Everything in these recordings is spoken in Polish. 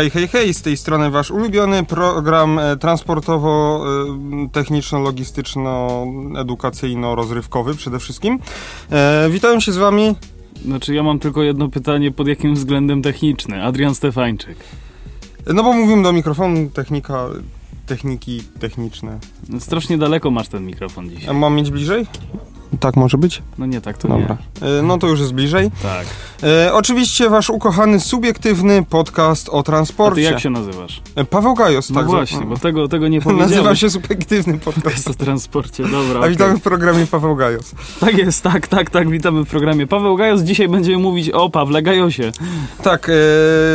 Hej, hej, hej, z tej strony wasz ulubiony program e, transportowo-techniczno-logistyczno-edukacyjno-rozrywkowy przede wszystkim. E, witam się z wami. Znaczy ja mam tylko jedno pytanie, pod jakim względem techniczny? Adrian Stefańczyk. No bo mówimy do mikrofonu, technika, techniki techniczne. No, strasznie daleko masz ten mikrofon dzisiaj. A mam mieć bliżej? Tak może być? No nie, tak to Dobra. E, No to już jest bliżej. Tak. E, oczywiście wasz ukochany, subiektywny podcast o A ty transporcie. jak się nazywasz? E, Paweł Gajos, No tak. właśnie, bo tego, tego nie powiedziałeś. Nazywam się subiektywny podcast. O transporcie, dobra. A okej. witamy w programie Paweł Gajos. Tak jest, tak, tak, tak, witamy w programie. Paweł Gajos, dzisiaj będziemy mówić o Pawle Gajosie. Tak,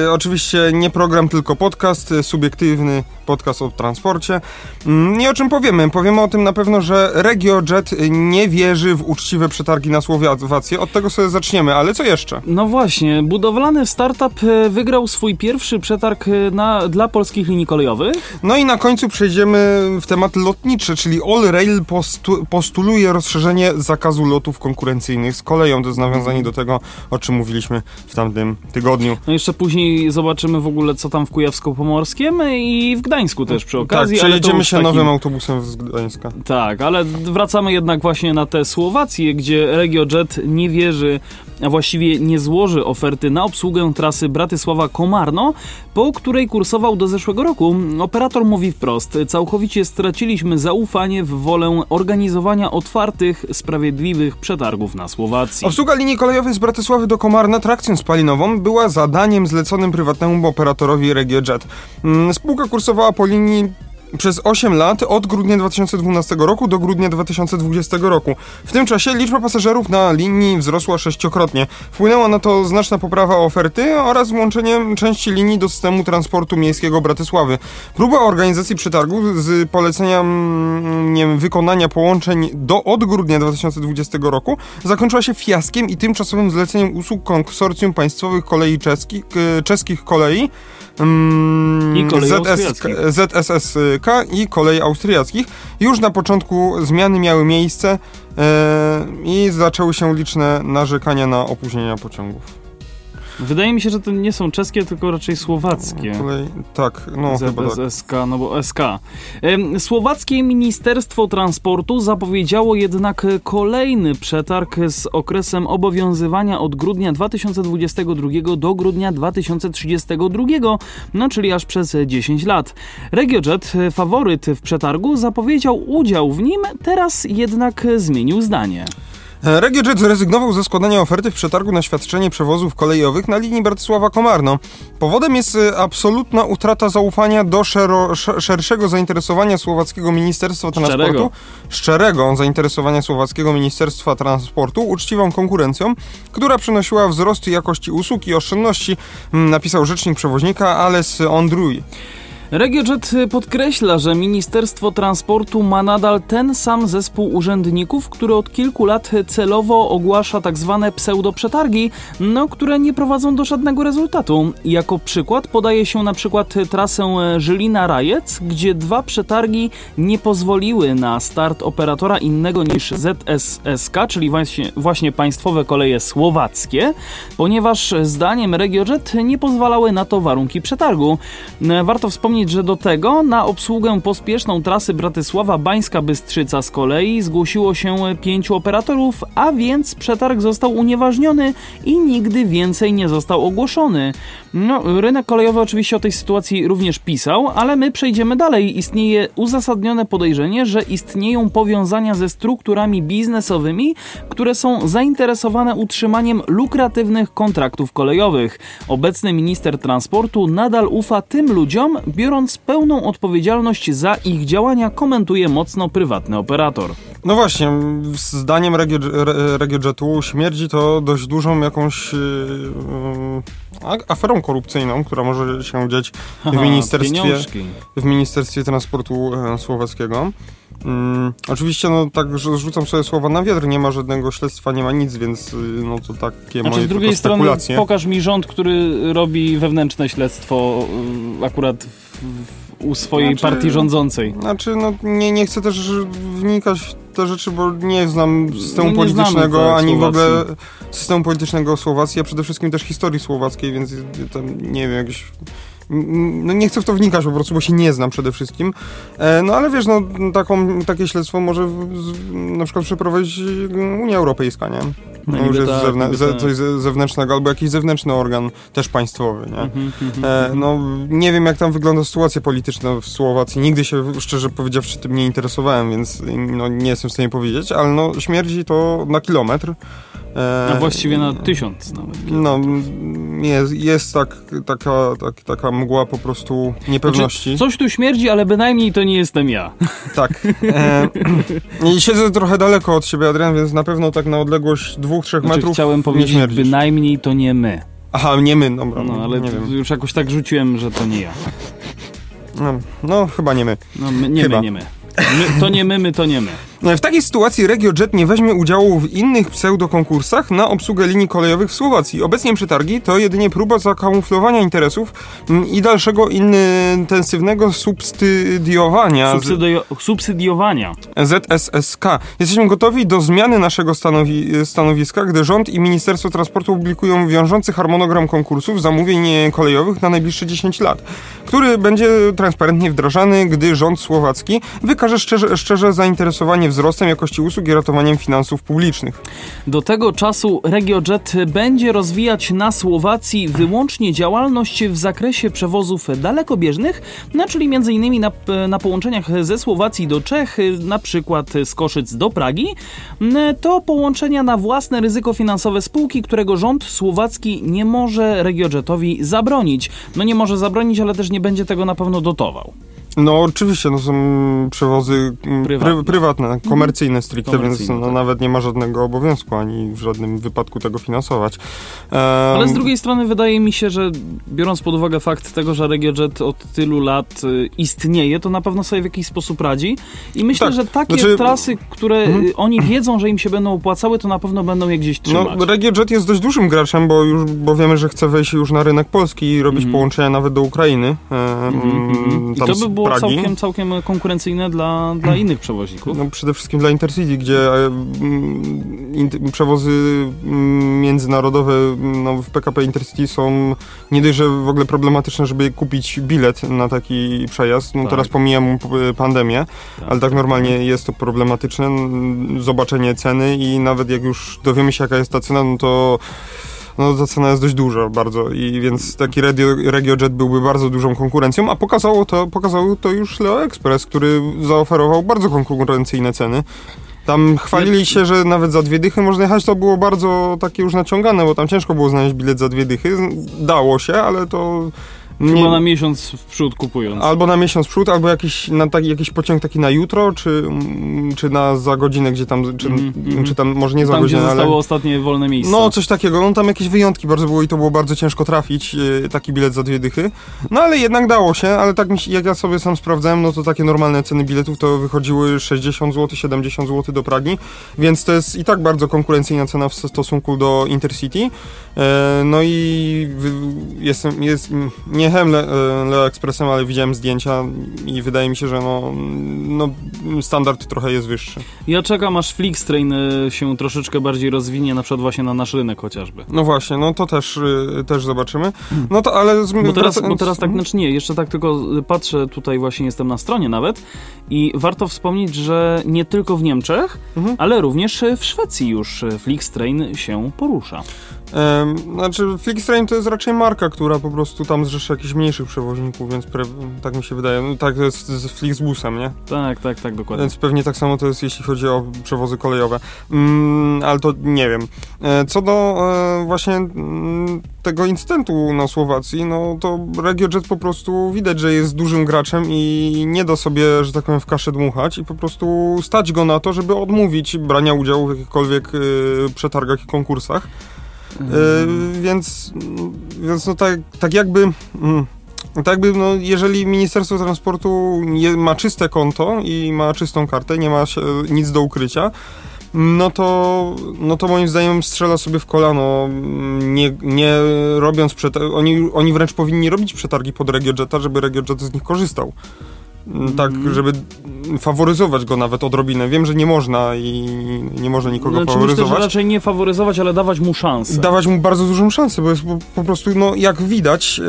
e, oczywiście nie program, tylko podcast, e, subiektywny podcast o transporcie. Mm, Nie o czym powiemy. Powiemy o tym na pewno, że RegioJet nie wierzy w uczciwe przetargi na Słowację. Od tego sobie zaczniemy, ale co jeszcze? No właśnie, budowlany startup e, wygrał swój pierwszy przetarg e, na, dla polskich linii kolejowych. No i na końcu przejdziemy w temat lotniczy, czyli All Rail postu, postuluje rozszerzenie zakazu lotów konkurencyjnych z koleją. To jest nawiązanie do tego, o czym mówiliśmy w tamtym tygodniu. No jeszcze później zobaczymy w ogóle, co tam w Kujawsko-Pomorskim i w Gdańsku też przy okazji. tak, ale to przejedziemy się taki- nowym autobusem z Gdańska. Tak, ale wracamy jednak właśnie na tę Słowację, gdzie RegioJet nie wierzy, a właściwie nie złoży oferty na obsługę trasy Bratysława-Komarno, po której kursował do zeszłego roku. Operator mówi wprost, całkowicie straciliśmy zaufanie w wolę organizowania otwartych, sprawiedliwych przetargów na Słowacji. Obsługa linii kolejowej z Bratysławy do Komarna trakcją spalinową była zadaniem zleconym prywatnemu operatorowi RegioJet. Mm, Spółka kursowała po linii przez 8 lat od grudnia 2012 roku do grudnia 2020 roku. W tym czasie liczba pasażerów na linii wzrosła sześciokrotnie. Wpłynęła na to znaczna poprawa oferty oraz włączenie części linii do systemu transportu miejskiego Bratysławy. Próba organizacji przetargu z polecenia nie wiem, wykonania połączeń do od grudnia 2020 roku zakończyła się fiaskiem i tymczasowym zleceniem usług konsorcjum państwowych kolei czeskich, czeskich kolei mm, I ZS. ZSSK i kolei austriackich. Już na początku zmiany miały miejsce e, i zaczęły się liczne narzekania na opóźnienia pociągów. Wydaje mi się, że to nie są czeskie, tylko raczej słowackie. Kolej, tak, no chyba tak. ZSSK, no bo SK. Słowackie Ministerstwo Transportu zapowiedziało jednak kolejny przetarg z okresem obowiązywania od grudnia 2022 do grudnia 2032, no czyli aż przez 10 lat. RegioJet, faworyt w przetargu, zapowiedział udział w nim, teraz jednak zmienił zdanie. RegioJet zrezygnował ze składania oferty w przetargu na świadczenie przewozów kolejowych na linii Bratysława-Komarno. Powodem jest e, absolutna utrata zaufania do szero, sz- szerszego zainteresowania słowackiego Ministerstwa Szczerego. Transportu, szczerego zainteresowania słowackiego Ministerstwa Transportu uczciwą konkurencją, która przynosiła wzrost jakości usług i oszczędności, mm, napisał rzecznik przewoźnika Ales Ondruj. RegioJet podkreśla, że Ministerstwo Transportu ma nadal ten sam zespół urzędników, który od kilku lat celowo ogłasza tak zwane pseudoprzetargi, no, które nie prowadzą do żadnego rezultatu. Jako przykład podaje się na przykład trasę Żylina-Rajec, gdzie dwa przetargi nie pozwoliły na start operatora innego niż ZSSK, czyli właśnie, właśnie państwowe koleje słowackie, ponieważ zdaniem RegioJet nie pozwalały na to warunki przetargu. Warto wspomnieć, że do tego na obsługę pospieszną trasy Bratysława-Bańska-Bystrzyca z kolei zgłosiło się pięciu operatorów, a więc przetarg został unieważniony i nigdy więcej nie został ogłoszony. No, rynek kolejowy oczywiście o tej sytuacji również pisał, ale my przejdziemy dalej. Istnieje uzasadnione podejrzenie, że istnieją powiązania ze strukturami biznesowymi, które są zainteresowane utrzymaniem lukratywnych kontraktów kolejowych. Obecny minister transportu nadal ufa tym ludziom, biorąc pełną odpowiedzialność za ich działania, komentuje mocno prywatny operator. No właśnie, zdaniem Regio, Re- RegioJetu śmierdzi to dość dużą jakąś yy, aferą korupcyjną, która może się dziać w ministerstwie, w Ministerstwie Transportu e, Słowackiego. Mm, oczywiście, no tak, że rzucam sobie słowa na wiatr, nie ma żadnego śledztwa, nie ma nic, więc y, no to takie Znaczy moje z drugiej strony pokaż mi rząd, który robi wewnętrzne śledztwo y, akurat w, u swojej Znaczy- partii rządzącej. Znaczy, no nie, nie chcę też wnikać w te rzeczy, bo nie znam systemu No nie politycznego, ani w Słowacji. ogóle systemu politycznego Słowacji, a przede wszystkim też historii słowackiej, więc tam nie wiem, jakieś... No nie chcę w to wnikać po prostu, bo się nie znam przede wszystkim. E, no ale wiesz, no taką, takie śledztwo może na przykład przeprowadzić Unia Europejska, nie? No, No, już jest tak, zewnę- ze, tak. coś ze- zewnętrznego, albo jakiś zewnętrzny organ, też państwowy, nie? Mhm, mhm, E, mhm. no, nie wiem, jak tam wygląda sytuacja polityczna w Słowacji. Nigdy się, szczerze powiedziawszy, tym nie interesowałem, więc no, nie jestem w stanie powiedzieć, ale no, śmierdzi to na kilometr. E, A właściwie na tysiąc nawet. No, jest, jest tak, taka, tak, taka mgła po prostu niepewności. Coś tu śmierdzi, ale bynajmniej to nie jestem ja. Tak. E, siedzę trochę daleko od siebie, Adrian, więc na pewno tak na odległość dwóch, trzech Znaczy, metrów chciałem nie powiedzieć, śmierdzisz. bynajmniej to nie my. Aha, nie my, dobra, No, ale nie już jakoś tak rzuciłem, że to nie ja. No, no, chyba nie my. No, my, nie Chyba. my, nie my. my. To nie my, my to nie my. W takiej sytuacji RegioJet nie weźmie udziału w innych pseudokonkursach na obsługę linii kolejowych w Słowacji. Obecnie przetargi to jedynie próba zakamuflowania interesów mm, i dalszego intensywnego substydiowania Subsydio- subsydiowania. ZSSK. Jesteśmy gotowi do zmiany naszego stanowi- stanowiska, gdy rząd i Ministerstwo Transportu publikują wiążący harmonogram konkursów zamówień kolejowych na najbliższe 10 lat, który będzie transparentnie wdrażany, gdy rząd słowacki wykaże szczerze, szczerze zainteresowanie wzrostem jakości usług i ratowaniem finansów publicznych. Do tego czasu RegioJet będzie rozwijać na Słowacji wyłącznie działalność w zakresie przewozów dalekobieżnych, no, czyli m.in. Na, na połączeniach ze Słowacji do Czech, na przykład z Koszyc do Pragi. To połączenia na własne ryzyko finansowe spółki, którego rząd słowacki nie może RegioJetowi zabronić. No nie może zabronić, ale też nie będzie tego na pewno dotował. No oczywiście, no są przewozy Prywatne. Pry, prywatne, komercyjne stricte, Komercyjne, więc no, tak. nawet nie ma żadnego obowiązku ani w żadnym wypadku tego finansować. Ale Em, z drugiej strony wydaje mi się, że biorąc pod uwagę fakt tego, że RegioJet od tylu lat y, istnieje, to na pewno sobie w jakiś sposób radzi. I myślę, Tak, że takie znaczy- trasy, które Mhm. y, oni wiedzą, że im się będą opłacały, to na pewno będą je gdzieś trzymać. No, RegioJet jest dość dużym graczem, bo już bo wiemy, że chce wejść już na rynek polski i robić Mhm. połączenia nawet do Ukrainy. Mhm, mhm. I to by było Pragi. całkiem, całkiem konkurencyjne dla, dla innych przewoźników. No, przede wszystkim dla Intercity, gdzie e, przewozy międzynarodowe no, w PKP Intercity są nie dość, że w ogóle problematyczne, żeby kupić bilet na taki przejazd. No Tak. teraz pomijam p- pandemię, Tak. ale tak normalnie jest to problematyczne. Zobaczenie ceny i nawet jak już dowiemy się jaka jest ta cena, no to no ta cena jest dość duża bardzo i więc taki radio, RegioJet byłby bardzo dużą konkurencją, a pokazało to, pokazał to już Leo Express, który zaoferował bardzo konkurencyjne ceny. Tam chwalili się, że nawet za dwie dychy można jechać, to było bardzo takie już naciągane, bo tam ciężko było znaleźć bilet za dwie dychy. Dało się, ale to... Chyba na miesiąc w przód kupując. Albo na miesiąc w przód, albo jakiś, na taki, jakiś pociąg taki na jutro, czy, mm, czy na za godzinę, gdzie tam, czy, Mhm, mhm. czy tam może nie za Tam, gdzie godzinę, ale... ostatnie wolne miejsca. No, coś takiego. No, tam jakieś wyjątki bardzo było i to było bardzo ciężko trafić, e, taki bilet za dwie dychy. No, ale jednak dało się, ale tak mi jak ja sobie sam sprawdzałem, no to takie normalne ceny biletów to wychodziły 60 zł, 70 zł do Pragi, więc to jest i tak bardzo konkurencyjna cena w stosunku do Intercity. E, no i jestem, jest, nie jechałem Le, e, Leo Expressem, ale widziałem zdjęcia i wydaje mi się, że no, no standard trochę jest wyższy. Ja czekam, aż Flixtrain y, się troszeczkę bardziej rozwinie, na przykład właśnie na nasz rynek chociażby. No właśnie, no to też, y, też zobaczymy. No to ale... Z, Bo teraz, bo teraz tak, znaczy nie, jeszcze tak tylko y, patrzę, tutaj właśnie jestem na stronie nawet i warto wspomnieć, że nie tylko w Niemczech, Mhm. ale również w Szwecji już y, Flixtrain się porusza. Em, Znaczy, Flixtrain to jest raczej marka, która po prostu tam zrzesza jakichś mniejszych przewoźników, więc tak mi się wydaje. No, tak to jest z Flixbusem, nie? Tak, tak, tak, dokładnie. Więc pewnie tak samo to jest, jeśli chodzi o przewozy kolejowe. Mm, ale to nie wiem. E, Co do e, właśnie mm, tego incydentu na Słowacji, no to RegioJet po prostu widać, że jest dużym graczem i nie da sobie, że tak powiem, w kaszę dmuchać i po prostu stać go na to, żeby odmówić brania udziału w jakichkolwiek e, przetargach i konkursach. E, więc, więc no tak, tak jakby... Mm, tak jakby, no, jeżeli Ministerstwo Transportu ma czyste konto i ma czystą kartę, nie ma się, nic do ukrycia, no to, no to moim zdaniem strzela sobie w kolano, mm, nie, nie robiąc. Oni, oni wręcz powinni robić przetargi pod RegioJeta, żeby RegioJet z nich korzystał. Tak, żeby faworyzować go nawet odrobinę. Wiem, że nie można i nie można nikogo Znaczy, myślę, faworyzować. że raczej nie faworyzować, ale dawać mu szansę. Dawać mu bardzo dużą szansę, bo jest po, po prostu, no jak widać, yy,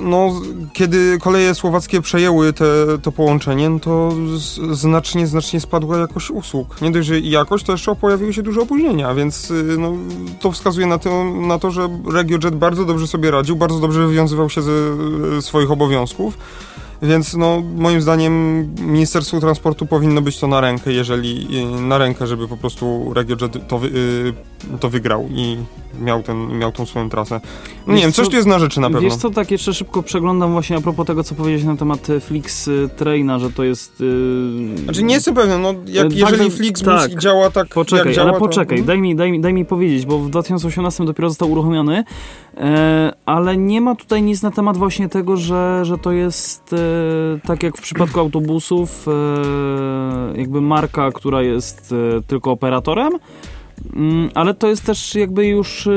no kiedy koleje słowackie przejęły te, to połączenie, no to z, znacznie, znacznie spadła jakość usług. Nie dość, że jakość, to jeszcze pojawiły się duże opóźnienia, więc yy, no, to wskazuje na to, na to, że RegioJet bardzo dobrze sobie radził, bardzo dobrze wywiązywał się ze e, swoich obowiązków. Więc no, moim zdaniem Ministerstwu Transportu powinno być to na rękę, jeżeli y, na rękę, żeby po prostu RegioJet to, wy, y, to wygrał i miał, ten, miał tą swoją trasę. No, nie wiem, coś co- tu jest na rzeczy na pewno. Wiesz co, tak jeszcze szybko przeglądam właśnie a propos tego, co powiedziałeś na temat e, Flix e, Traina, że to jest... Yy... Znaczy nie jestem pewien, no jak, Tak, jeżeli tak, Flixbus tak. działa tak Poczekaj, jak działa, ale poczekaj, to... daj, mi, daj, mi, daj mi powiedzieć, bo w 2018 dopiero został uruchomiony, e, ale nie ma tutaj nic na temat właśnie tego, że, że to jest e, tak jak w przypadku autobusów, jakby marka, która jest tylko operatorem, ale to jest też jakby już e,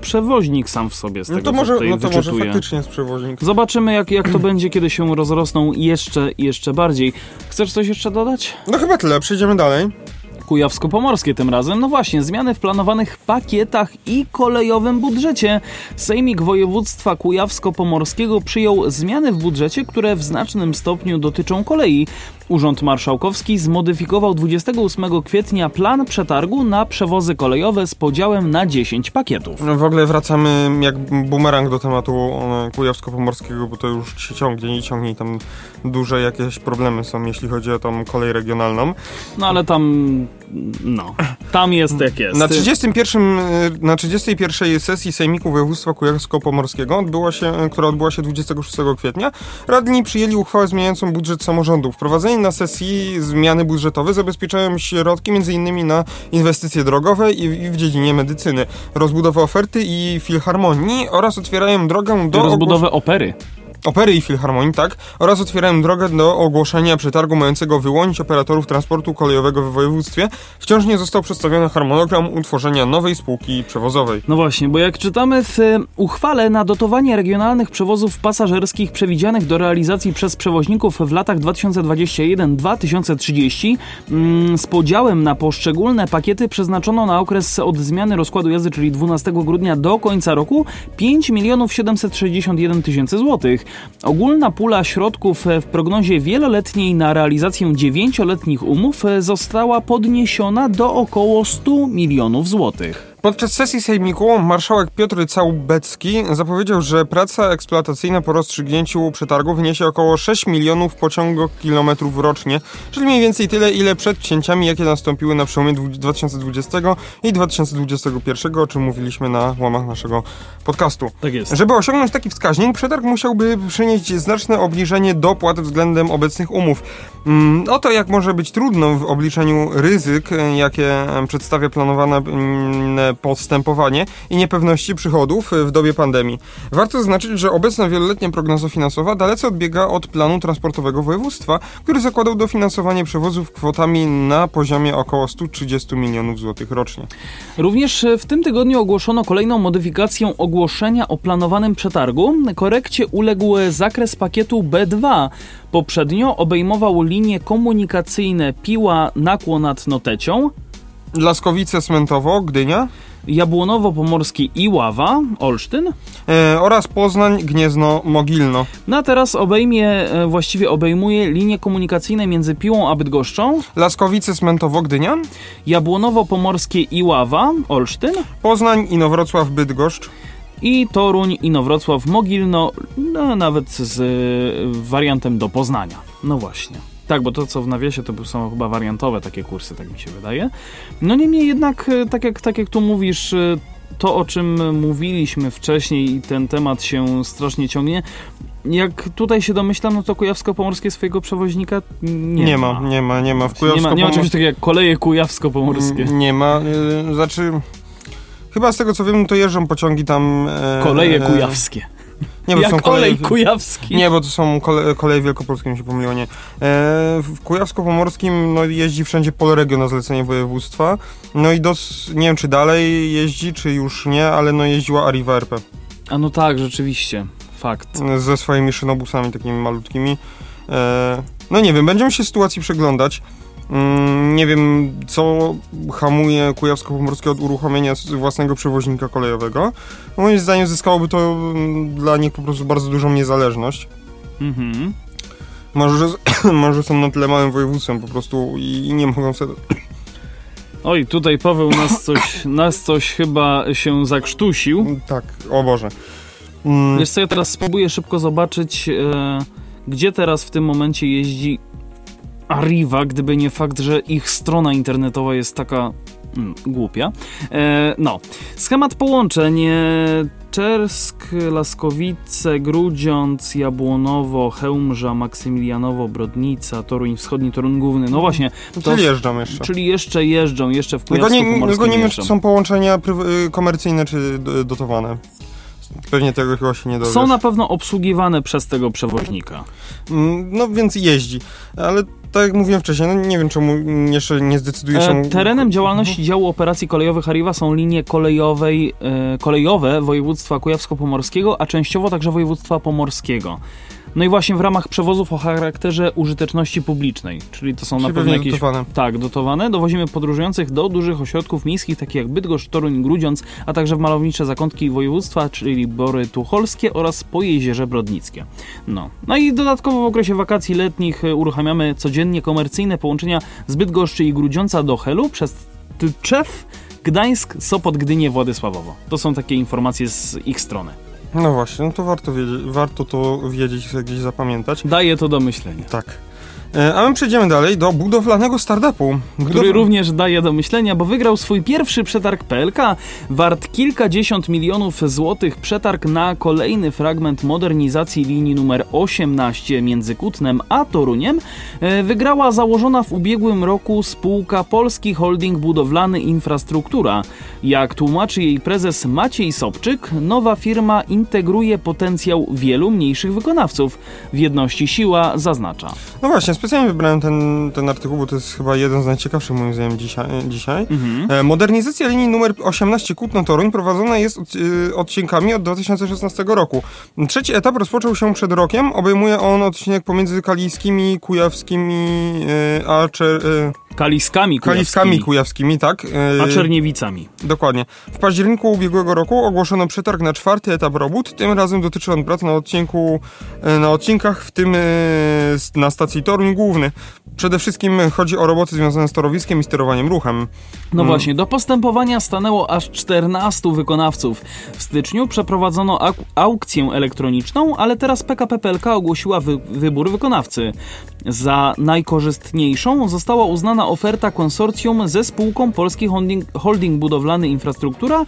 przewoźnik sam w sobie z tego, No to co może, tutaj no to może wyczytuję. faktycznie jest przewoźnik. Zobaczymy, jak, jak to będzie, kiedy się rozrosną jeszcze jeszcze bardziej. Chcesz coś jeszcze dodać? No chyba tyle, przejdziemy dalej. Kujawsko-Pomorskie tym razem. No właśnie, zmiany w planowanych pakietach i kolejowym budżecie. Sejmik Województwa Kujawsko-Pomorskiego przyjął zmiany w budżecie, które w znacznym stopniu dotyczą kolei. Urząd Marszałkowski zmodyfikował 28 kwietnia plan przetargu na przewozy kolejowe z podziałem na 10 pakietów. W ogóle wracamy jak bumerang do tematu e, kujawsko-pomorskiego, bo to już się ciągnie i ciągnie i tam duże jakieś problemy są, jeśli chodzi o tą kolej regionalną. No ale tam, no, tam jest jak jest. Na 31, e, na 31 sesji Sejmiku Województwa Kujawsko-Pomorskiego, odbyła się, e, która odbyła się 26 kwietnia, radni przyjęli uchwałę zmieniającą budżet samorządu. Wprowadzenie na sesji zmiany budżetowe zabezpieczają środki m.in. na inwestycje drogowe i, w dziedzinie medycyny, rozbudowę oferty i filharmonii oraz otwierają drogę do Rozbudowę opery. Opery i filharmonii, tak, oraz otwierają drogę do ogłoszenia przetargu mającego wyłonić operatorów transportu kolejowego w województwie. Wciąż nie został przedstawiony harmonogram utworzenia nowej spółki przewozowej. No właśnie, bo jak czytamy w e, uchwale na dotowanie regionalnych przewozów pasażerskich przewidzianych do realizacji przez przewoźników w latach 2021-2030 mm, z podziałem na poszczególne pakiety przeznaczono na okres od zmiany rozkładu jazdy, czyli 12 grudnia do końca roku 5 milionów 761 tysięcy złotych. Ogólna pula środków e, w prognozie wieloletniej na realizację dziewięcioletnich umów e, została podniesiona do około 100 milionów złotych. Podczas sesji sejmiku marszałek Piotr Całbecki zapowiedział, że praca eksploatacyjna po rozstrzygnięciu przetargu wyniesie około 6 milionów pociągokilometrów rocznie, czyli mniej więcej tyle, ile przed cięciami, jakie nastąpiły na przełomie dwu- 2020 i 2021, o czym mówiliśmy na łamach naszego podcastu. Tak jest. Żeby osiągnąć taki wskaźnik, przetarg musiałby przynieść znaczne obniżenie dopłat względem obecnych umów. Mm, Oto jak może być trudno w obliczeniu ryzyk, jakie przedstawia planowane mm, postępowanie i niepewności przychodów e, w dobie pandemii. Warto zaznaczyć, że obecna wieloletnia prognoza finansowa dalece odbiega od planu transportowego województwa, który zakładał dofinansowanie przewozów kwotami na poziomie około 130 milionów złotych rocznie. Również w tym tygodniu ogłoszono kolejną modyfikację ogłoszenia o planowanym przetargu. Korekcie uległ zakres pakietu B2. Poprzednio obejmował linie komunikacyjne Piła Nakło nad Notecią, Laskowice Smentowo, Gdynia. Jabłonowo-Pomorskie Iława, Olsztyn. E, oraz Poznań, Gniezno, Mogilno. No a teraz obejmie, e, właściwie obejmuje linie komunikacyjne między Piłą a Bydgoszczą. Laskowice, Smentowo, Gdynia. Jabłonowo-Pomorskie Iława, Olsztyn. Poznań, Inowrocław, Bydgoszcz. I Toruń, Inowrocław, Mogilno, no nawet z e, wariantem do Poznania. No właśnie. Tak, bo to co w nawiasie to są chyba wariantowe takie kursy, tak mi się wydaje. No niemniej jednak, e, tak jak, tak jak tu mówisz, e, to o czym mówiliśmy wcześniej i ten temat się strasznie ciągnie, jak tutaj się domyślam, no to Kujawsko-Pomorskie swojego przewoźnika nie, Nie ma, nie ma, nie ma. W Nie ma, nie ma czegoś takiego jak koleje Kujawsko-Pomorskie. Nie ma. Y, znaczy. Chyba z tego co wiem, to jeżdżą pociągi tam. E, Koleje kujawskie. Nie, bo to są jak kolej kujawski. Nie, bo to są kole, koleje wielkopolskie, mi się pomyliło, nie. E, w Kujawsko-Pomorskim no, jeździ wszędzie Polregio na zlecenie województwa. No i dos, nie wiem, czy dalej jeździ, czy już nie, ale no jeździła Arriva RP. A no tak, rzeczywiście. Fakt. ze swoimi szynobusami takimi malutkimi. E, no nie wiem, będziemy się sytuacji przeglądać. Mm, nie wiem, co hamuje Kujawsko-Pomorskie od uruchomienia własnego przewoźnika kolejowego. Moim zdaniem zyskałoby to mm, dla nich po prostu bardzo dużą niezależność. Mhm. Może, że, może są na tyle małym województwem po prostu i, i nie mogą sobie... Oj, tutaj Paweł nas coś, nas coś chyba się zakrztusił. Tak, o Boże. Mm, Wiesz co, ja teraz spróbuję szybko zobaczyć, e, gdzie teraz w tym momencie jeździ Arriva, gdyby nie fakt, że ich strona internetowa jest taka mm, głupia. E, no, schemat połączeń. E, Czersk, Laskowice, Grudziądz, Jabłonowo, Chełmża, Maksymilianowo, Brodnica, Toruń Wschodni, Toruń Główny. No właśnie, to, czyli jeżdżą jeszcze. czyli jeszcze jeżdżą, jeszcze w Tylko nie, tylko Kujawsko-Pomorskim nie wiem, czy są połączenia y, komercyjne, czy dotowane. Pewnie tego chyba się nie dowiesz. Są na pewno obsługiwane przez tego przewoźnika. Mm, No więc jeździ, ale tak jak mówiłem wcześniej, no nie wiem czemu jeszcze nie zdecyduje się... E, terenem działalności działu operacji kolejowych Arriva są linie kolejowej, e, kolejowe województwa kujawsko-pomorskiego, a częściowo także województwa pomorskiego. No i właśnie w ramach przewozów o charakterze użyteczności publicznej, czyli to są Czyli na pewno jakieś... dotowane. Tak, dotowane. Dowozimy podróżujących do dużych ośrodków miejskich, takich jak Bydgoszcz, Toruń, Grudziądz, a także w malownicze zakątki województwa, czyli Bory Tucholskie oraz Pojezierze Brodnickie. No. no i dodatkowo w okresie wakacji letnich e, uruchamiamy codziennie komercyjne połączenia z Bydgoszczy i Grudziądza do Helu przez Tczew, Gdańsk, Sopot, Gdynię, Władysławowo. To są takie informacje z ich strony. No właśnie, no to warto wiedzieć, warto to wiedzieć gdzieś zapamiętać. Daje to do myślenia. Tak. E, A my przejdziemy dalej do budowlanego startupu. który również daje do myślenia, bo wygrał swój pierwszy przetarg PLK, wart kilkadziesiąt milionów złotych przetarg na kolejny fragment modernizacji linii numer 18 między Kutnem a Toruniem. E, Wygrała założona w ubiegłym roku spółka Polski Holding Budowlany Infrastruktura. Jak tłumaczy jej prezes Maciej Sobczyk, nowa firma integruje potencjał wielu mniejszych wykonawców. W jedności siła zaznacza. No właśnie, specjalnie wybrałem ten, ten artykuł, bo to jest chyba jeden z najciekawszych moim zdaniem dzisiaj. dzisiaj. Mhm. E, Modernizacja linii numer 18 Kutno-Toruń prowadzona jest od, y, odcinkami od 2016 roku. Trzeci etap rozpoczął się przed rokiem. Obejmuje on odcinek pomiędzy Kaliskimi, Kujawskimi, y, a Czer, Kaliskami Kaliskami kujawskimi, Kujawskimi, tak. a Czerniewicami. Dokładnie. W październiku ubiegłego roku ogłoszono przetarg na czwarty etap robót. Tym razem dotyczy on prac na odcinku, e, na odcinkach, w tym e, na stacji Toruń Główny. Przede wszystkim chodzi o roboty związane z torowiskiem i sterowaniem ruchem. No Mm. właśnie, do postępowania stanęło aż 14 wykonawców. W styczniu przeprowadzono auk- aukcję elektroniczną, ale teraz PKP PLK ogłosiła wy- wybór wykonawcy. Za najkorzystniejszą została uznana oferta konsorcjum ze spółką Polski Holding, Holding Budowlany Infrastruktura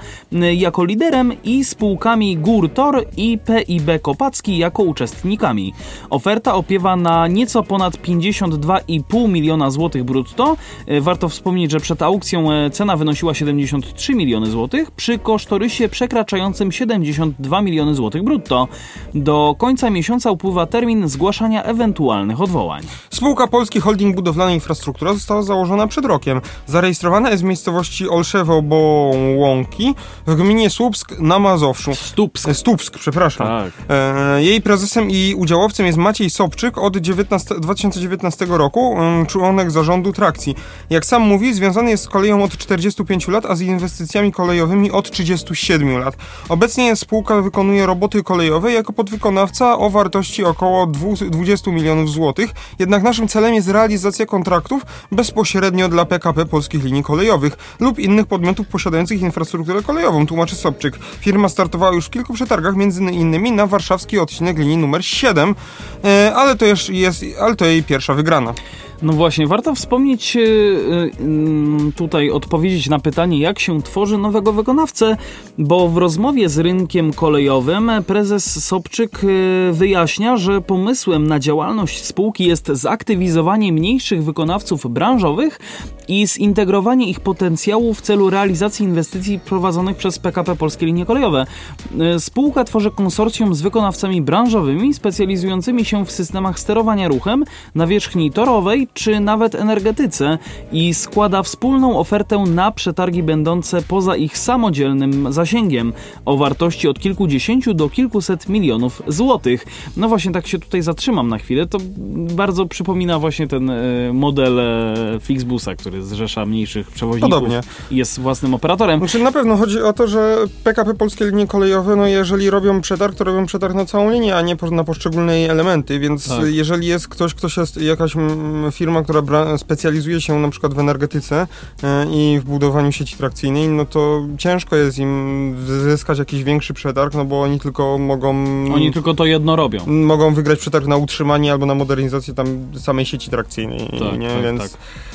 jako liderem i spółkami GURTOR i PIB Kopacki jako uczestnikami. Oferta opiewa na nieco ponad 52,5 miliona złotych brutto. E, Warto wspomnieć, że przed aukcją e, cena wynosiła 73 miliony złotych, przy kosztorysie przekraczającym 72 miliony złotych brutto. Do końca miesiąca upływa termin zgłaszania ewentualnych odwołań. Spółka Polski Holding Budowlana Infrastruktura została założona przed rokiem. Zarejestrowana jest w miejscowości Olszewo Łąki w gminie Słupsk na Mazowszu. Stupsk. Stupsk, przepraszam. Tak. E, jej prezesem i udziałowcem jest Maciej Sobczyk od 19, 2019 roku, em, członek zarządu Trakcji. Jak sam mówi, związany jest z koleją od 45 lat, a z inwestycjami kolejowymi od 37 lat. Obecnie spółka wykonuje roboty kolejowe jako podwykonawca o wartości około 20 milionów złotych, jednak naszym celem jest realizacja kontraktów bezpośrednio dla PKP Polskich Linii Kolejowych lub innych podmiotów posiadających infrastrukturę kolejową, tłumaczy Sobczyk. Firma startowała już w kilku przetargach, między innymi na warszawski odcinek linii numer 7, e, ale to jest, ale to jej pierwsza wygrana. No właśnie, warto wspomnieć e, e, tutaj, odpowiedzieć na pytanie, jak się tworzy nowego wykonawcę, bo w rozmowie z rynkiem kolejowym prezes Sobczyk e, wyjaśnia, że pomysłem na działalność spółki jest zaktywizowanie mniejszych wykonawców branżowych i zintegrowanie ich potencjału w celu realizacji inwestycji prowadzonych przez PKP Polskie Linie Kolejowe. Spółka tworzy konsorcjum z wykonawcami branżowymi specjalizującymi się w systemach sterowania ruchem, nawierzchni torowej czy nawet energetyce i składa wspólną ofertę na przetargi będące poza ich samodzielnym zasięgiem o wartości od kilkudziesięciu do kilkuset milionów złotych. No właśnie tak się tutaj zatrzymam na chwilę. To bardzo przypomina właśnie ten e, model e, Flixbusa, który zrzesza mniejszych przewoźników Podobnie. i jest własnym operatorem. Znaczy na pewno chodzi o to, że PKP Polskie Linie Kolejowe, no jeżeli robią przetarg, to robią przetarg na całą linię, a nie na poszczególne jej elementy, więc Tak. jeżeli jest ktoś, ktoś jest jakaś mm, firma, która specjalizuje się na przykład w energetyce e, i w budowaniu sieci trakcyjnej, no to ciężko jest im zyskać jakiś większy przetarg, no bo oni tylko mogą... Oni tylko to jedno robią. Mogą wygrać przetarg na utrzymanie albo na modernizację tam samej sieci trakcyjnej, Tak, nie? tak, Więc, tak.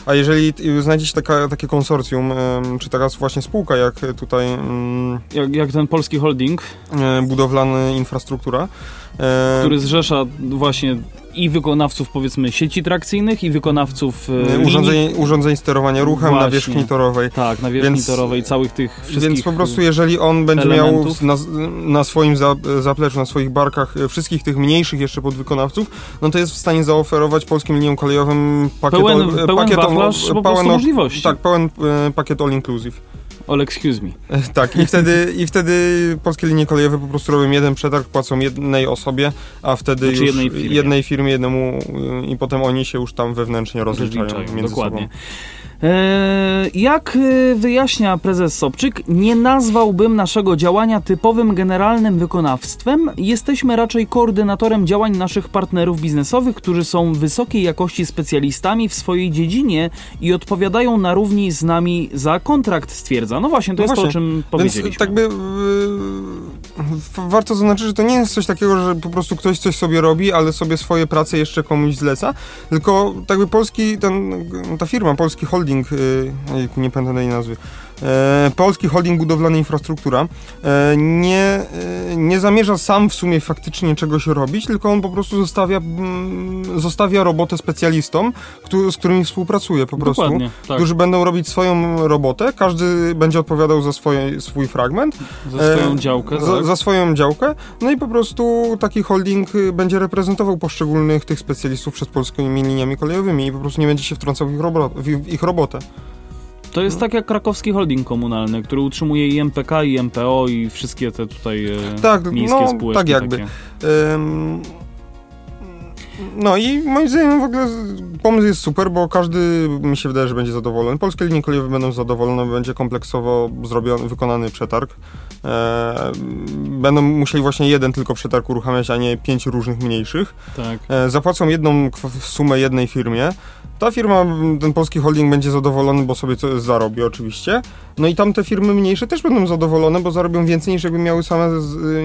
A jeżeli t- znajdziecie taka, takie konsorcjum, czy taka właśnie spółka jak tutaj Jak, jak ten polski holding, e, budowlany infrastruktura, e, który zrzesza właśnie i wykonawców powiedzmy sieci trakcyjnych i wykonawców e, linii, urządzeń, urządzeń sterowania ruchem na Właśnie. wierzchni torowej. tak, na wierzchni Więc- torowej całych tych wszystkich Więc po prostu jeżeli on będzie elementów. miał na, na swoim za, zapleczu, na swoich barkach e, wszystkich tych mniejszych jeszcze podwykonawców, no to jest w stanie zaoferować polskim liniom kolejowym pakiet... pełen, all- pełen pakiet wachlarz po pełen prostu all- możliwości. Tak, pełen e, pakiet all inclusive. All excuse me. E, Tak, i wtedy, i wtedy polskie linie kolejowe po prostu robią jeden przetarg, płacą jednej osobie, a wtedy Znaczy już jednej firmie. jednej firmie, jednemu y, i potem oni się już tam wewnętrznie rozliczają, Rozliczają, między dokładnie. sobą. Eee, jak e, wyjaśnia prezes Sobczyk, nie nazwałbym naszego działania typowym generalnym wykonawstwem. Jesteśmy raczej koordynatorem działań naszych partnerów biznesowych, którzy są wysokiej jakości specjalistami w swojej dziedzinie i odpowiadają na równi z nami za kontrakt, stwierdza. No właśnie, to No jest to, o właśnie. czym Więc powiedzieliśmy. tak by w- warto zaznaczyć, że to nie jest coś takiego, że po prostu ktoś coś sobie robi, ale sobie swoje prace jeszcze komuś zleca, tylko tak by polski, ten, ta firma, polski holding, y, ojejku, nie pamiętam tej nazwy, polski holding budowlany infrastruktura e, nie, e, nie zamierza sam w sumie faktycznie czegoś robić, tylko on po prostu zostawia, mm, zostawia robotę specjalistom, z którymi współpracuje po prostu Dokładnie, tak. którzy będą robić swoją robotę, każdy będzie odpowiadał za swoje, swój fragment, Za swoją e, działkę, za, tak? za swoją działkę, no i po prostu taki holding y, będzie reprezentował poszczególnych tych specjalistów przed polskimi liniami kolejowymi i po prostu nie będzie się wtrącał w ich, ich, w ich robotę. To jest tak jak krakowski holding komunalny, który utrzymuje i MPK, i MPO, i wszystkie te tutaj e, Tak, miejskie no, spółeczki. tak jakby. Takie. Ym, No i moim zdaniem w ogóle pomysł jest super, bo każdy mi się wydaje, że będzie zadowolony. Polskie linie kolejowe będą zadowolone, będzie kompleksowo zrobiony, wykonany przetarg. E, będą musieli właśnie jeden tylko przetarg uruchamiać, a nie pięć różnych mniejszych. Tak. E, zapłacą jedną sumę jednej firmie. Ta firma, ten polski holding będzie zadowolony, bo sobie coś zarobi oczywiście. No i tamte firmy mniejsze też będą zadowolone, bo zarobią więcej niż jakby miały same,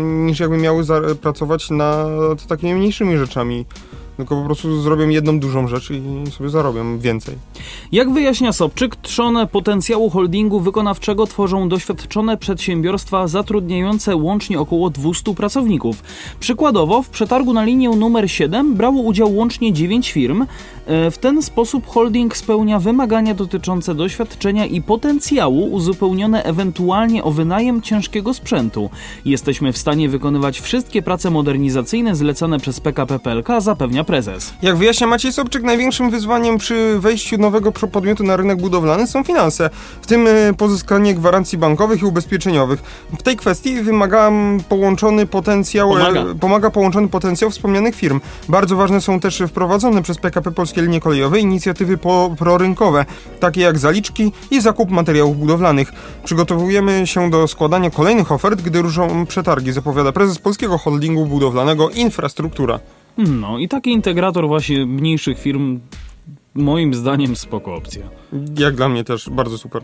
niż jakby miały pracować nad takimi mniejszymi rzeczami. Tylko po prostu zrobią jedną dużą rzecz i sobie zarobią więcej. Jak wyjaśnia Sobczyk, trzon potencjału holdingu wykonawczego tworzą doświadczone przedsiębiorstwa zatrudniające łącznie około 200 pracowników. Przykładowo, w przetargu na linię numer 7 brało udział łącznie 9 firm. E, W ten sposób holding spełnia wymagania dotyczące doświadczenia i potencjału uzupełnione ewentualnie o wynajem ciężkiego sprzętu. Jesteśmy w stanie wykonywać wszystkie prace modernizacyjne zlecane przez PKP PLK, zapewnia prezes. Jak wyjaśnia Maciej Sobczyk, największym wyzwaniem przy wejściu nowego podmiotu na rynek budowlany są finanse, w tym e, pozyskanie gwarancji bankowych i ubezpieczeniowych. W tej kwestii wymaga połączony potencjał, e, Pomaga. pomaga połączony potencjał wspomnianych firm. Bardzo ważne są też wprowadzone przez PKP Polskie Linie Kolejowe inicjatywy po, prorynkowe, takie jak zaliczki i zakup materiałów budowlanych. Przygotowujemy się do składania kolejnych ofert, gdy ruszą przetargi, zapowiada prezes Polskiego Holdingu Budowlanego Infrastruktura. No i taki integrator właśnie mniejszych firm moim zdaniem spoko opcja. Jak dla mnie też bardzo super.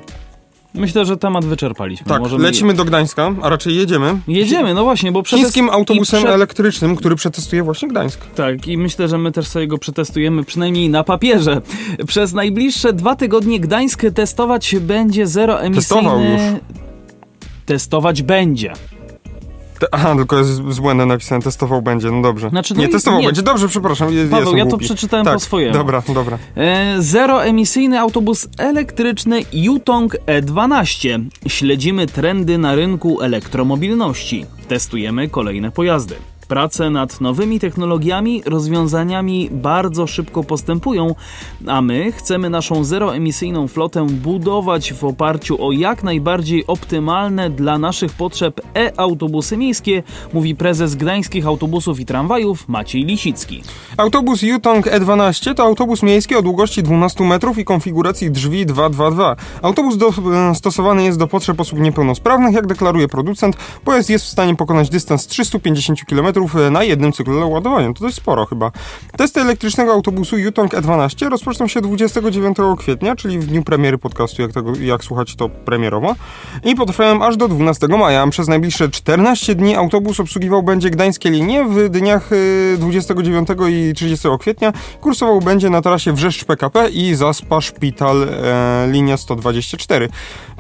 Myślę, że temat wyczerpaliśmy. Tak, Możemy... lecimy do Gdańska, a raczej jedziemy. Jedziemy, no właśnie, bo przetest... Chińskim autobusem prze- elektrycznym, który przetestuje właśnie Gdańsk. Tak, i myślę, że my też sobie go przetestujemy, przynajmniej na papierze. Przez najbliższe dwa tygodnie Gdańsk testować będzie zeroemisyjny... Testował już. Testować będzie. Te, aha, tylko jest z błędem napisane, testował będzie, no dobrze. Znaczy, no nie, i- testował nie. będzie, dobrze, przepraszam, je, Paweł, ja to głupi. przeczytałem tak, po swojemu. Dobra, dobra. E, zeroemisyjny autobus elektryczny Yutong E12. Śledzimy trendy na rynku elektromobilności. Testujemy kolejne pojazdy. Prace nad nowymi technologiami, rozwiązaniami bardzo szybko postępują, a my chcemy naszą zeroemisyjną flotę budować w oparciu o jak najbardziej optymalne dla naszych potrzeb e-autobusy miejskie, mówi prezes Gdańskich Autobusów i Tramwajów Maciej Lisicki. Autobus Yutong E12 to autobus miejski o długości 12 metrów i konfiguracji drzwi 222. Autobus do, e, jest do potrzeb osób niepełnosprawnych, jak deklaruje producent. Pojazd jest w stanie pokonać dystans 350 km na jednym cyklu ładowania. To dość sporo chyba. Testy elektrycznego autobusu Yutong E12 rozpoczną się 29 kwietnia, czyli w dniu premiery podcastu, jak, tego, jak słuchać to premierowo, i potrwają aż do 12 maja. Przez najbliższe 14 dni autobus obsługiwał będzie gdańskie linie. W dniach y, 29 i 30 kwietnia kursował będzie na trasie Wrzeszcz PKP i Zaspa Szpital e, linia 124.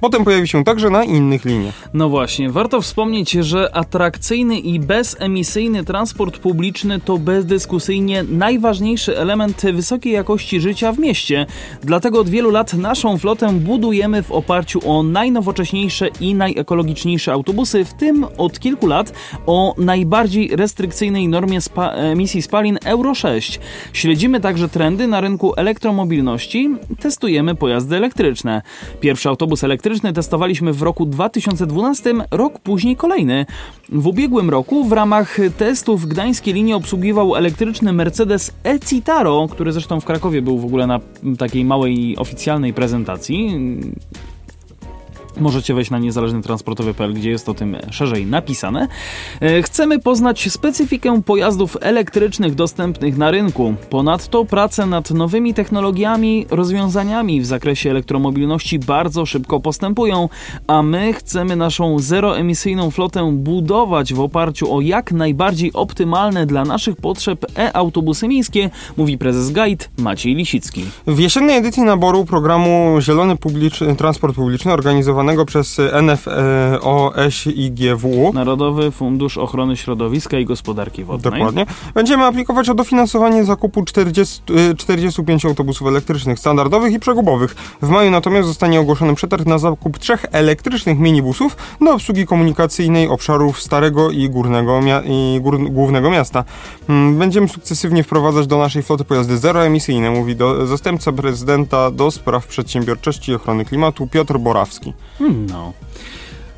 Potem pojawi się także na innych liniach. No właśnie, warto wspomnieć, że atrakcyjny i bezemisyjny transport publiczny to bezdyskusyjnie najważniejszy element wysokiej jakości życia w mieście. Dlatego od wielu lat naszą flotę budujemy w oparciu o najnowocześniejsze i najekologiczniejsze autobusy, w tym od kilku lat o najbardziej restrykcyjnej normie spa emisji spalin Euro 6. Śledzimy także trendy na rynku elektromobilności, testujemy pojazdy elektryczne. Pierwszy autobus elektryczny testowaliśmy w roku 2012, rok później kolejny. W ubiegłym roku w ramach testów gdańskie linie obsługiwał elektryczny Mercedes e-Citaro, który zresztą w Krakowie był w ogóle na takiej małej oficjalnej prezentacji. Możecie wejść na niezależnytransportowy.pl, gdzie jest o tym szerzej napisane. E, Chcemy poznać specyfikę pojazdów elektrycznych dostępnych na rynku. Ponadto prace nad nowymi technologiami, rozwiązaniami w zakresie elektromobilności bardzo szybko postępują, a my chcemy naszą zeroemisyjną flotę budować w oparciu o jak najbardziej optymalne dla naszych potrzeb e-autobusy miejskie, mówi prezes Guide Maciej Lisicki. W jesiennej edycji naboru programu Zielony Transport Publiczny przez NFOŚIGW Narodowy Fundusz Ochrony Środowiska i Gospodarki Wodnej. Dokładnie. Będziemy aplikować o dofinansowanie zakupu 40, y, 45 autobusów elektrycznych, standardowych i przegubowych. W maju natomiast zostanie ogłoszony przetarg na zakup trzech elektrycznych minibusów do obsługi komunikacyjnej obszarów Starego i Górnego i gór- Głównego Miasta. Mm, Będziemy sukcesywnie wprowadzać do naszej floty pojazdy zeroemisyjne, mówi do, zastępca prezydenta do spraw przedsiębiorczości i ochrony klimatu Piotr Borawski. No.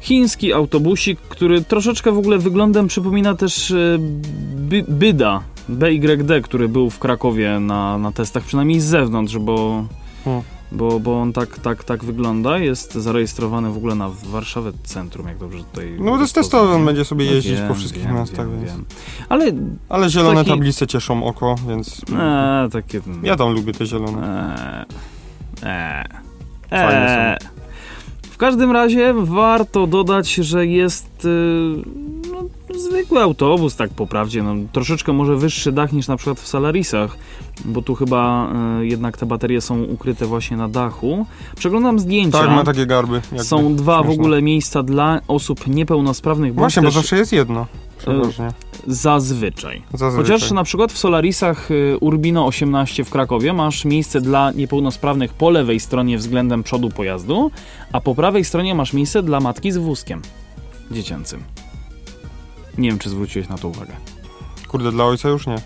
Chiński autobusik, który troszeczkę w ogóle wyglądem przypomina też e, by, Byda, BYD, który był w Krakowie na, na testach, przynajmniej z zewnątrz, bo, Hmm. bo, bo on tak, tak, tak wygląda. Jest zarejestrowany w ogóle na Warszawę Centrum, jak dobrze tutaj... No to jest testowy, on będzie sobie No jeździć wiem, po wszystkich wiem, miastach, wiem, więc... wiem. Ale, Ale zielone Taki- tablice cieszą oko, więc e, takie... ja tam lubię te zielone. Eee, eee, Fajne eee. W każdym razie warto dodać, że jest y, zwykły autobus, tak po prawdzie. No, troszeczkę może wyższy dach niż na przykład w Salarisach, bo tu chyba y, jednak te baterie są ukryte właśnie na dachu. Przeglądam zdjęcia. Tak, ma takie garby. Są dwa w Śmieszne. ogóle miejsca dla osób niepełnosprawnych, Właśnie, bo zawsze jest jedno. Przeważnie. zazwyczaj. Zazwyczaj. Chociaż na przykład w Solarisach y, Urbino 18 w Krakowie masz miejsce dla niepełnosprawnych po lewej stronie względem przodu pojazdu, a po prawej stronie masz miejsce dla matki z wózkiem dziecięcym. Nie wiem, czy zwróciłeś na to uwagę. Kurde, dla ojca już nie.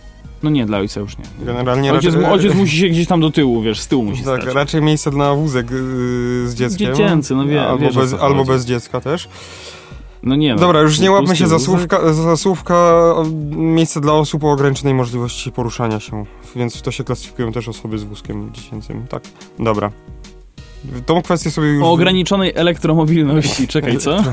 No nie, dla ojca już nie. Generalnie Ojciec, raczej, ojciec musi się gdzieś tam do tyłu, wiesz, z tyłu musi tak, stać. raczej miejsce na wózek yy, z dzieckiem. Dziecięcy, no wie- albo, wiesz, bez, albo bez dziecka też. No nie no. Dobra, już nie łapmy się za słówka, za słówka miejsce dla osób o ograniczonej możliwości poruszania się, więc w to się klasyfikują też osoby z wózkiem dziecięcym. Tak, dobra. Tą kwestię sobie już... O ograniczonej elektromobilności, czekaj, co?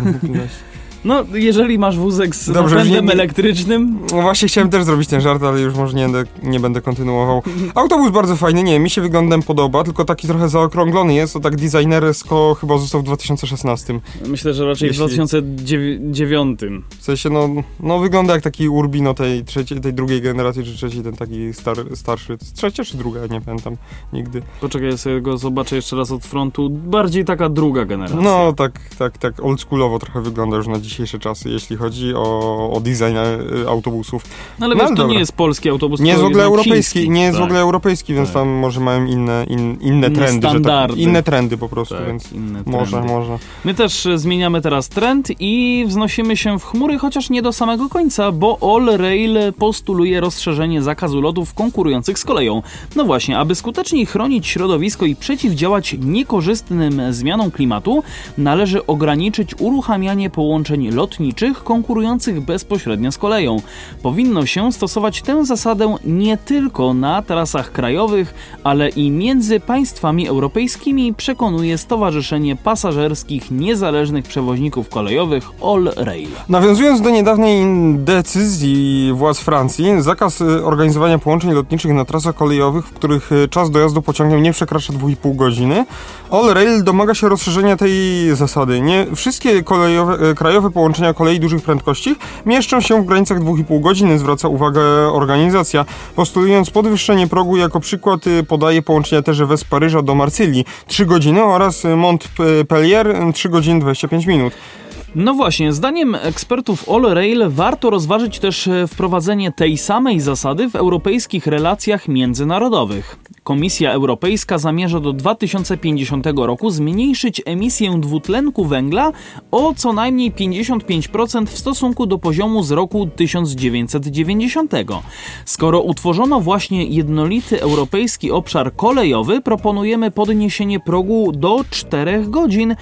No, jeżeli masz wózek z Dobrze, napędem nie- elektrycznym, No właśnie chciałem też zrobić ten żart, ale już może nie będę, nie będę kontynuował. Autobus bardzo fajny, nie, mi się wyglądem podoba, tylko taki trochę zaokrąglony jest, to tak designersko chyba został w 2016. myślę, że raczej Jeśli- w 2009. W sensie, no, no wygląda jak taki Urbino tej trzeciej, tej drugiej generacji, czy trzeciej, ten taki star, starszy. Trzecia czy druga, nie pamiętam nigdy. Poczekaj, ja sobie go zobaczę jeszcze raz od frontu. Bardziej taka druga generacja. No, tak, tak, tak oldschoolowo trochę wygląda już na dzisiejsze czasy, jeśli chodzi o, o design e, autobusów. No ale no, wiesz, to dobra. nie jest polski autobus, Nie jest w ogóle europejski, chiński. nie jest w Tak, ogóle europejski, więc Tak. tam może mają inne, in, inne Inne trendy. że standardy. Tak, inne trendy po prostu, tak, więc inne może, może. My też e, zmieniamy teraz trend i wznosimy się w chmury, chociaż nie do samego końca, bo All Rail postuluje rozszerzenie zakazu lotów konkurujących z koleją. No właśnie, aby skutecznie chronić środowisko i przeciwdziałać niekorzystnym zmianom klimatu, należy ograniczyć uruchamianie połączeń lotniczych konkurujących bezpośrednio z koleją. Powinno się stosować tę zasadę nie tylko na trasach krajowych, ale i między państwami europejskimi, przekonuje Stowarzyszenie Pasażerskich Niezależnych Przewoźników Kolejowych All Rail. Nawiązując do niedawnej decyzji władz Francji, zakaz y, organizowania połączeń lotniczych na trasach kolejowych, w których y, czas dojazdu pociągiem nie przekracza 2,5 godziny, All Rail domaga się rozszerzenia tej zasady. Nie wszystkie kolejowe, y, połączenia kolei dużych prędkości mieszczą się w granicach 2,5 godziny, zwraca uwagę organizacja, postulując podwyższenie progu jako przykład y, podaje połączenia TGV z Paryża do Marsylii 3 godziny oraz y, Montpellier y, 3 godziny 25 minut. No właśnie, zdaniem ekspertów All Rail warto rozważyć też e, wprowadzenie tej samej zasady w europejskich relacjach międzynarodowych. Komisja Europejska zamierza do 2050 roku zmniejszyć emisję dwutlenku węgla o co najmniej 55% w stosunku do poziomu z roku 1990. Skoro utworzono właśnie jednolity europejski obszar kolejowy, proponujemy podniesienie progu do 4 godzin,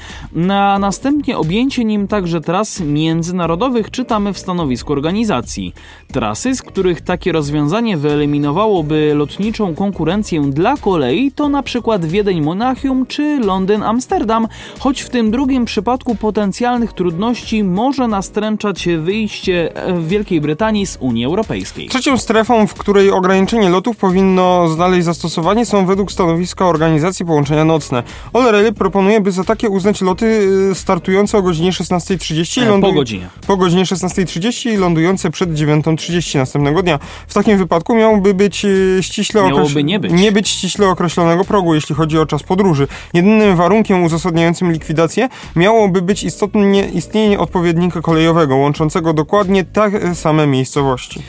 a następnie objęcie nim także tras międzynarodowych, czytamy w stanowisku organizacji. Trasy, z których takie rozwiązanie wyeliminowałoby lotniczą konkurencję dla kolei, to na przykład Wiedeń-Monachium czy Londyn-Amsterdam, choć w tym drugim przypadku potencjalnych trudności może nastręczać wyjście e, Wielkiej Brytanii z Unii Europejskiej. Trzecią strefą, w której ograniczenie lotów powinno znaleźć zastosowanie są według stanowiska organizacji połączenia nocne. All proponuje, by za takie uznać loty y, startujące o godzinie 16.30 i E, po godzinie. po godzinie 16.30 i lądujące przed 9.30 następnego dnia. W takim wypadku miałoby być ściśle Miałoby okreś- nie być. nie być ściśle określonego progu, jeśli chodzi o czas podróży. Jedynym warunkiem uzasadniającym likwidację miałoby być istotnie istnienie odpowiednika kolejowego, łączącego dokładnie te same miejscowości.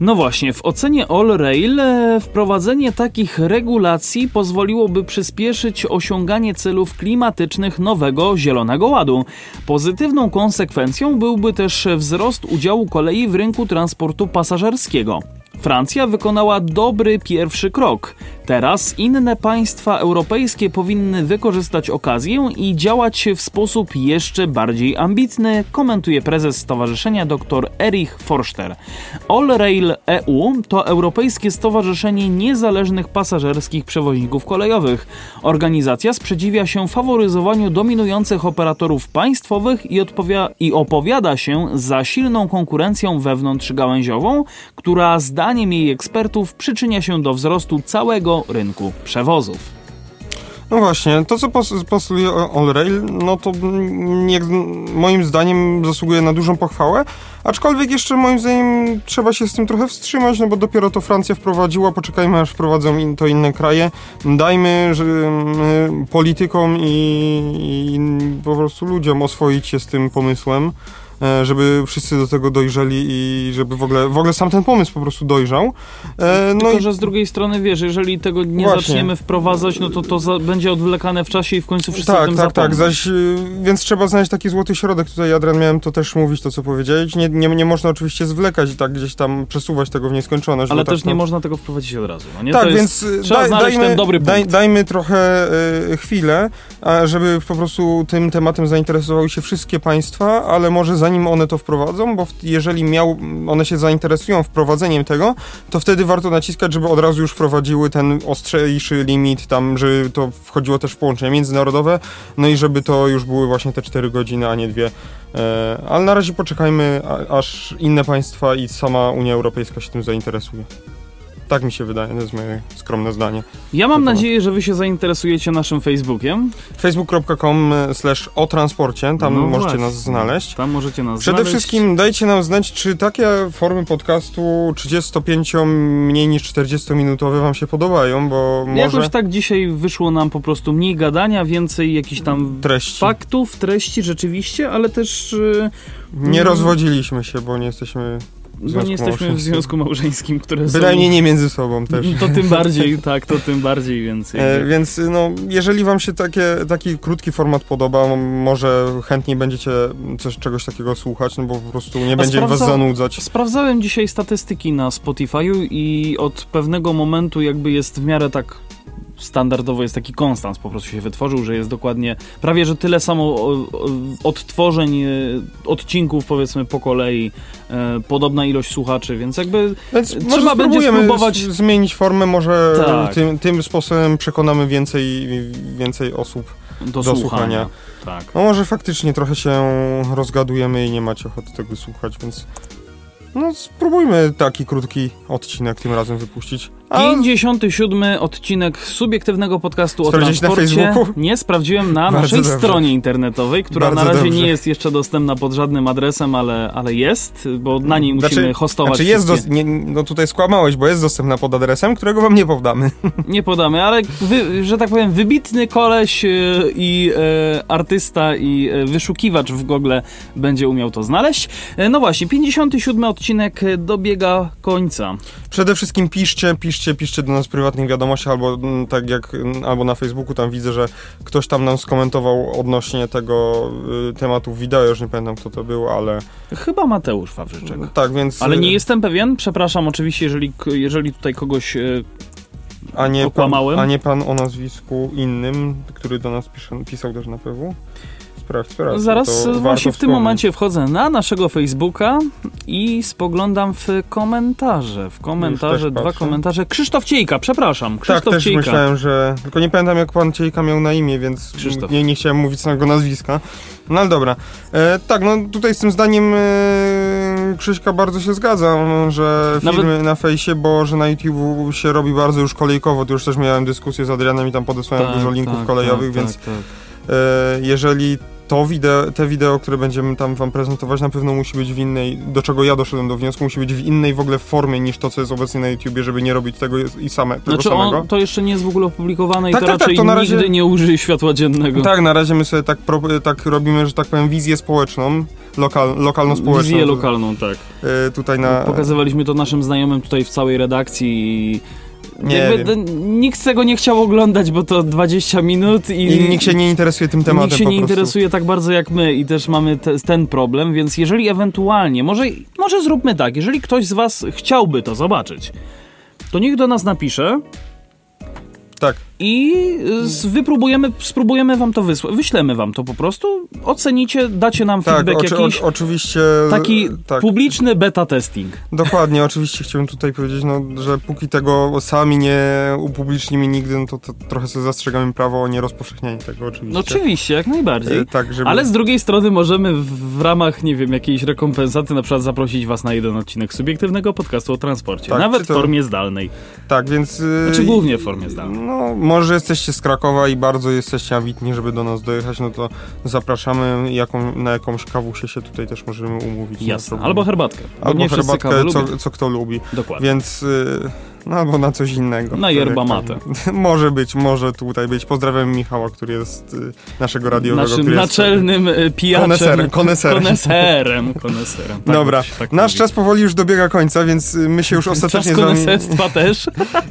No właśnie, w ocenie All Rail e, wprowadzenie takich regulacji pozwoliłoby przyspieszyć osiąganie celów klimatycznych nowego Zielonego Ładu. Pozytywną konsekwencją byłby też wzrost udziału kolei w rynku transportu pasażerskiego. Francja wykonała dobry pierwszy krok. Teraz inne państwa europejskie powinny wykorzystać okazję i działać w sposób jeszcze bardziej ambitny, komentuje prezes stowarzyszenia dr Erich Forster. All Rail EU to Europejskie Stowarzyszenie Niezależnych Pasażerskich Przewoźników Kolejowych. Organizacja sprzeciwia się faworyzowaniu dominujących operatorów państwowych i, odpowia- i opowiada się za silną konkurencją wewnątrzgałęziową, która zdaniem jej ekspertów przyczynia się do wzrostu całego rynku przewozów. No właśnie, to co pos- postuluje All Rail, no to mm, jak, moim zdaniem zasługuje na dużą pochwałę, aczkolwiek jeszcze moim zdaniem trzeba się z tym trochę wstrzymać, no bo dopiero to Francja wprowadziła, poczekajmy aż wprowadzą to inne kraje, dajmy że, y, politykom i, i po prostu ludziom oswoić się z tym pomysłem. E, żeby wszyscy do tego dojrzeli i żeby w ogóle, w ogóle sam ten pomysł po prostu dojrzał. E, No Tylko, i że z drugiej strony, wiesz, jeżeli tego nie Właśnie. zaczniemy wprowadzać, no to to za, będzie odwlekane w czasie i w końcu wszyscy o tak, tym tak, tak, zapomną. zaś, y, więc trzeba znaleźć taki złoty środek. Tutaj, Adrian, miałem to też mówić, to co powiedziałeś. Nie, nie, nie można oczywiście zwlekać i tak gdzieś tam przesuwać tego w nieskończoność. Ale tak też nie to- można tego wprowadzić od razu. No nie? Tak, to jest, więc y, trzeba daj, znaleźć dajmy, ten dobry daj, dajmy trochę y, chwilę, żeby po prostu tym tematem zainteresowały się wszystkie państwa, ale może zanim one to wprowadzą, bo jeżeli miał, one się zainteresują wprowadzeniem tego, to wtedy warto naciskać, żeby od razu już wprowadziły ten ostrzejszy limit tam, żeby to wchodziło też w połączenia międzynarodowe, no i żeby to już były właśnie te 4 godziny, a nie dwie. E, ale na razie poczekajmy, aż inne państwa i sama Unia Europejska się tym zainteresuje. Tak mi się wydaje, to jest moje skromne zdanie. Ja mam nadzieję, że wy się zainteresujecie naszym Facebookiem. facebook.com slash o transporcie, tam No możecie właśnie. nas znaleźć. Tam możecie nas Przede znaleźć. wszystkim dajcie nam znać, czy takie formy podcastu 35 mniej niż 40 minutowe wam się podobają, bo może Jakoś tak dzisiaj wyszło nam po prostu mniej gadania, więcej jakichś tam treści. faktów, treści rzeczywiście, ale też y, Nie Mm. rozwodziliśmy się, bo nie jesteśmy, bo nie jesteśmy w związku małżeńskim, które są... bynajmniej nie między sobą też. To tym bardziej, tak, to tym bardziej więcej. E, więc no, jeżeli wam się takie, taki krótki format podoba, może chętniej będziecie coś, czegoś takiego słuchać, no bo po prostu nie będzie was sprawdza- zanudzać. Sprawdzałem dzisiaj statystyki na Spotify'u i od pewnego momentu jakby jest w miarę tak standardowo jest taki konstans po prostu się wytworzył, że jest dokładnie prawie, że tyle samo odtworzeń e, odcinków powiedzmy po kolei, e, podobna ilość słuchaczy, więc jakby Więc Trzeba będzie spróbujemy spróbować- zmienić formę, może Tak. tym, tym sposobem przekonamy więcej, więcej osób. do, Do słuchania. słuchania. Tak. No może faktycznie trochę się rozgadujemy i nie macie ochoty tego słuchać, więc no spróbujmy taki krótki odcinek tym razem wypuścić. A 57 odcinek subiektywnego podcastu o Sprawdziłeś na transporcie. Facebooku? Nie, sprawdziłem na Bardzo naszej dobrze. stronie internetowej, która Bardzo na razie dobrze. nie jest jeszcze dostępna pod żadnym adresem, ale, ale jest, bo na niej musimy Znaczy- hostować Znaczy jest, dos- nie, no tutaj skłamałeś, bo jest dostępna pod adresem, którego wam nie podamy. Nie podamy, ale wy, że tak powiem, wybitny koleś e, i e, artysta i e, wyszukiwacz w Google będzie umiał to znaleźć. E, no właśnie, 57 odcinek dobiega końca. Przede wszystkim piszcie, piszcie, piszcie do nas w prywatnych wiadomościach, albo mm, tak jak, mm, albo na Facebooku, tam widzę, że ktoś tam nam skomentował odnośnie tego y, tematu wideo, już nie pamiętam kto to był, ale Chyba Mateusz Wawrzyczek. tak, więc... Ale nie y, jestem pewien, przepraszam oczywiście, jeżeli, jeżeli tutaj kogoś e, a nie, pan, a nie pan o nazwisku innym, który do nas pisze, pisał też na PW? Sprawdź, bo Zaraz właśnie w tym wspomnieć. momencie wchodzę na naszego Facebooka i spoglądam w komentarze. W komentarze, dwa patrzę. komentarze. Krzysztof Ciejka, przepraszam. Tak, Krzysztof też Ciejka. myślałem, że... Tylko nie pamiętam, jak pan Ciejka miał na imię, więc Krzysztof. nie, nie chciałem mówić samego nazwiska. No ale dobra. E, tak, no tutaj z tym zdaniem e, Krzyśka bardzo się zgadzam, że Nawet- filmy na fejsie, bo że na YouTube się robi bardzo już kolejkowo. Tu już też miałem dyskusję z Adrianem i tam podesłałem Tak, dużo linków tak, kolejowych, tak, więc tak, tak. e, jeżeli to wideo, te wideo, które będziemy tam wam prezentować, na pewno musi być w innej, do czego ja doszedłem do wniosku, musi być w innej w ogóle formie niż to, co jest obecnie na YouTubie, żeby nie robić tego i same, tego Znaczy samego. on, to jeszcze nie jest w ogóle opublikowane Tak, i to tak, tak, raczej to na razie- nigdy nie użyje światła dziennego. Tak, na razie my sobie tak, pro, tak robimy, że tak powiem, wizję społeczną, lokal, lokalno-społeczną. Wizję lokalną, tak. Y, tutaj na... Pokazywaliśmy to naszym znajomym tutaj w całej redakcji i Nie jakby nikt tego nie chciał oglądać, bo to 20 minut i, I nikt się nie interesuje tym tematem Nikt się nie prostu. interesuje tak bardzo jak my i też mamy te, ten problem, więc jeżeli ewentualnie, może, może zróbmy tak, jeżeli ktoś z was chciałby to zobaczyć, to niech do nas napisze. Tak, i wypróbujemy, spróbujemy wam to wysłać, wyślemy wam to po prostu, ocenicie, dacie nam tak, feedback oczy, jakiś, o, oczywiście... taki tak, publiczny beta testing. dokładnie, oczywiście chciałbym tutaj powiedzieć, no, że póki tego sami nie upublicznimy nigdy, no to, to trochę sobie zastrzegamy prawo o nierozpowszechnianiu tego oczywiście. No oczywiście, jak najbardziej. Y, Tak, żeby... Ale z drugiej strony możemy w, ramach, nie wiem, jakiejś rekompensaty na przykład zaprosić was na jeden odcinek subiektywnego podcastu o transporcie. Tak, nawet czy w to- formie zdalnej. Tak, więc... y, Znaczy głównie w formie zdalnej. No, może jesteście z Krakowa i bardzo jesteście ambitni, żeby do nas dojechać, no to zapraszamy jaką, na jakąś kawusię się tutaj też możemy umówić. Jasne. Albo herbatkę. Bo Albo herbatkę, co, co kto lubi. Dokładnie. Więc y, No albo na coś innego. Na yerba mate. może być, może tutaj być. Pozdrawiam Michała, który jest y, naszego radiowego. Naszym który naczelnym y, pijaczem. Koneserem, koneserem. Koneserem, koneserem. Tak Dobra, tak nasz mówi. czas powoli już dobiega końca, więc y, my się już ostatecznie Czas z wami, też.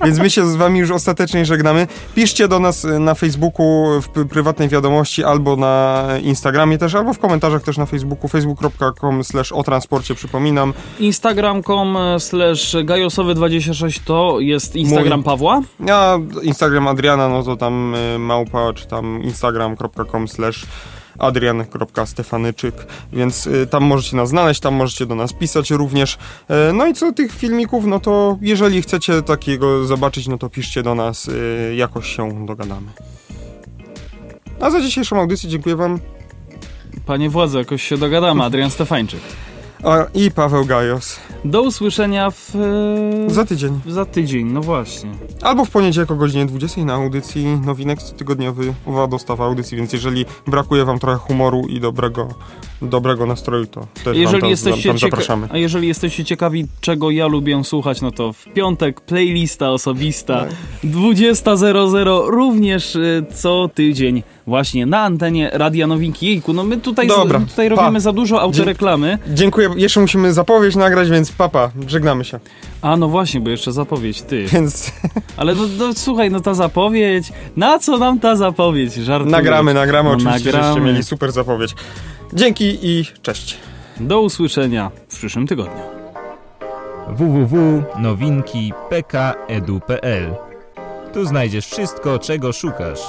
więc my się z wami już ostatecznie żegnamy. Piszcie do nas y, na Facebooku w prywatnej wiadomości albo na Instagramie też, albo w komentarzach też na Facebooku, facebook.com slash o transporcie, przypominam. Instagram.com slash gajosowy26 to jest Instagram Mój. Pawła. A Instagram Adriana, no to tam y, małpa, czy tam instagram.com slash adrian.stefanyczyk, więc y, tam możecie nas znaleźć, tam możecie do nas pisać również. Y, no i co do tych filmików, no to jeżeli chcecie takiego zobaczyć, no to piszcie do nas, jakoś się dogadamy. A za dzisiejszą audycję dziękuję wam Panie władze, jakoś się dogadamy. Adrian Stefańczyk. A, i Paweł Gajos. Do usłyszenia w... e, Za tydzień. za tydzień, no właśnie. Albo w poniedziałek o godzinie 20 na audycji Nowinek tygodniowy Uwa dostawa audycji, więc jeżeli brakuje wam trochę humoru i dobrego, dobrego nastroju, to też wam Jeżeli tam, jesteście tam zapraszamy. a jeżeli jesteście ciekawi, czego ja lubię słuchać, no to w piątek playlista osobista Tak. 20.00 również y, co tydzień właśnie na antenie Radia Nowinki. Jejku, no my tutaj, Dobra, z, tutaj pa. robimy za dużo autoreklamy. Dziękuję, jeszcze musimy zapowiedź nagrać, więc papa, żegnamy się. A no właśnie, bo jeszcze zapowiedź, ty. Więc Ale no, no słuchaj, no ta zapowiedź, na co nam ta zapowiedź? Żartuję. nagramy, nagramy, No, oczywiście, nagramy. żeście mieli super zapowiedź. Dzięki i cześć. Do usłyszenia w przyszłym tygodniu. www.nowinki.pk.edu.pl Tu znajdziesz wszystko, czego szukasz.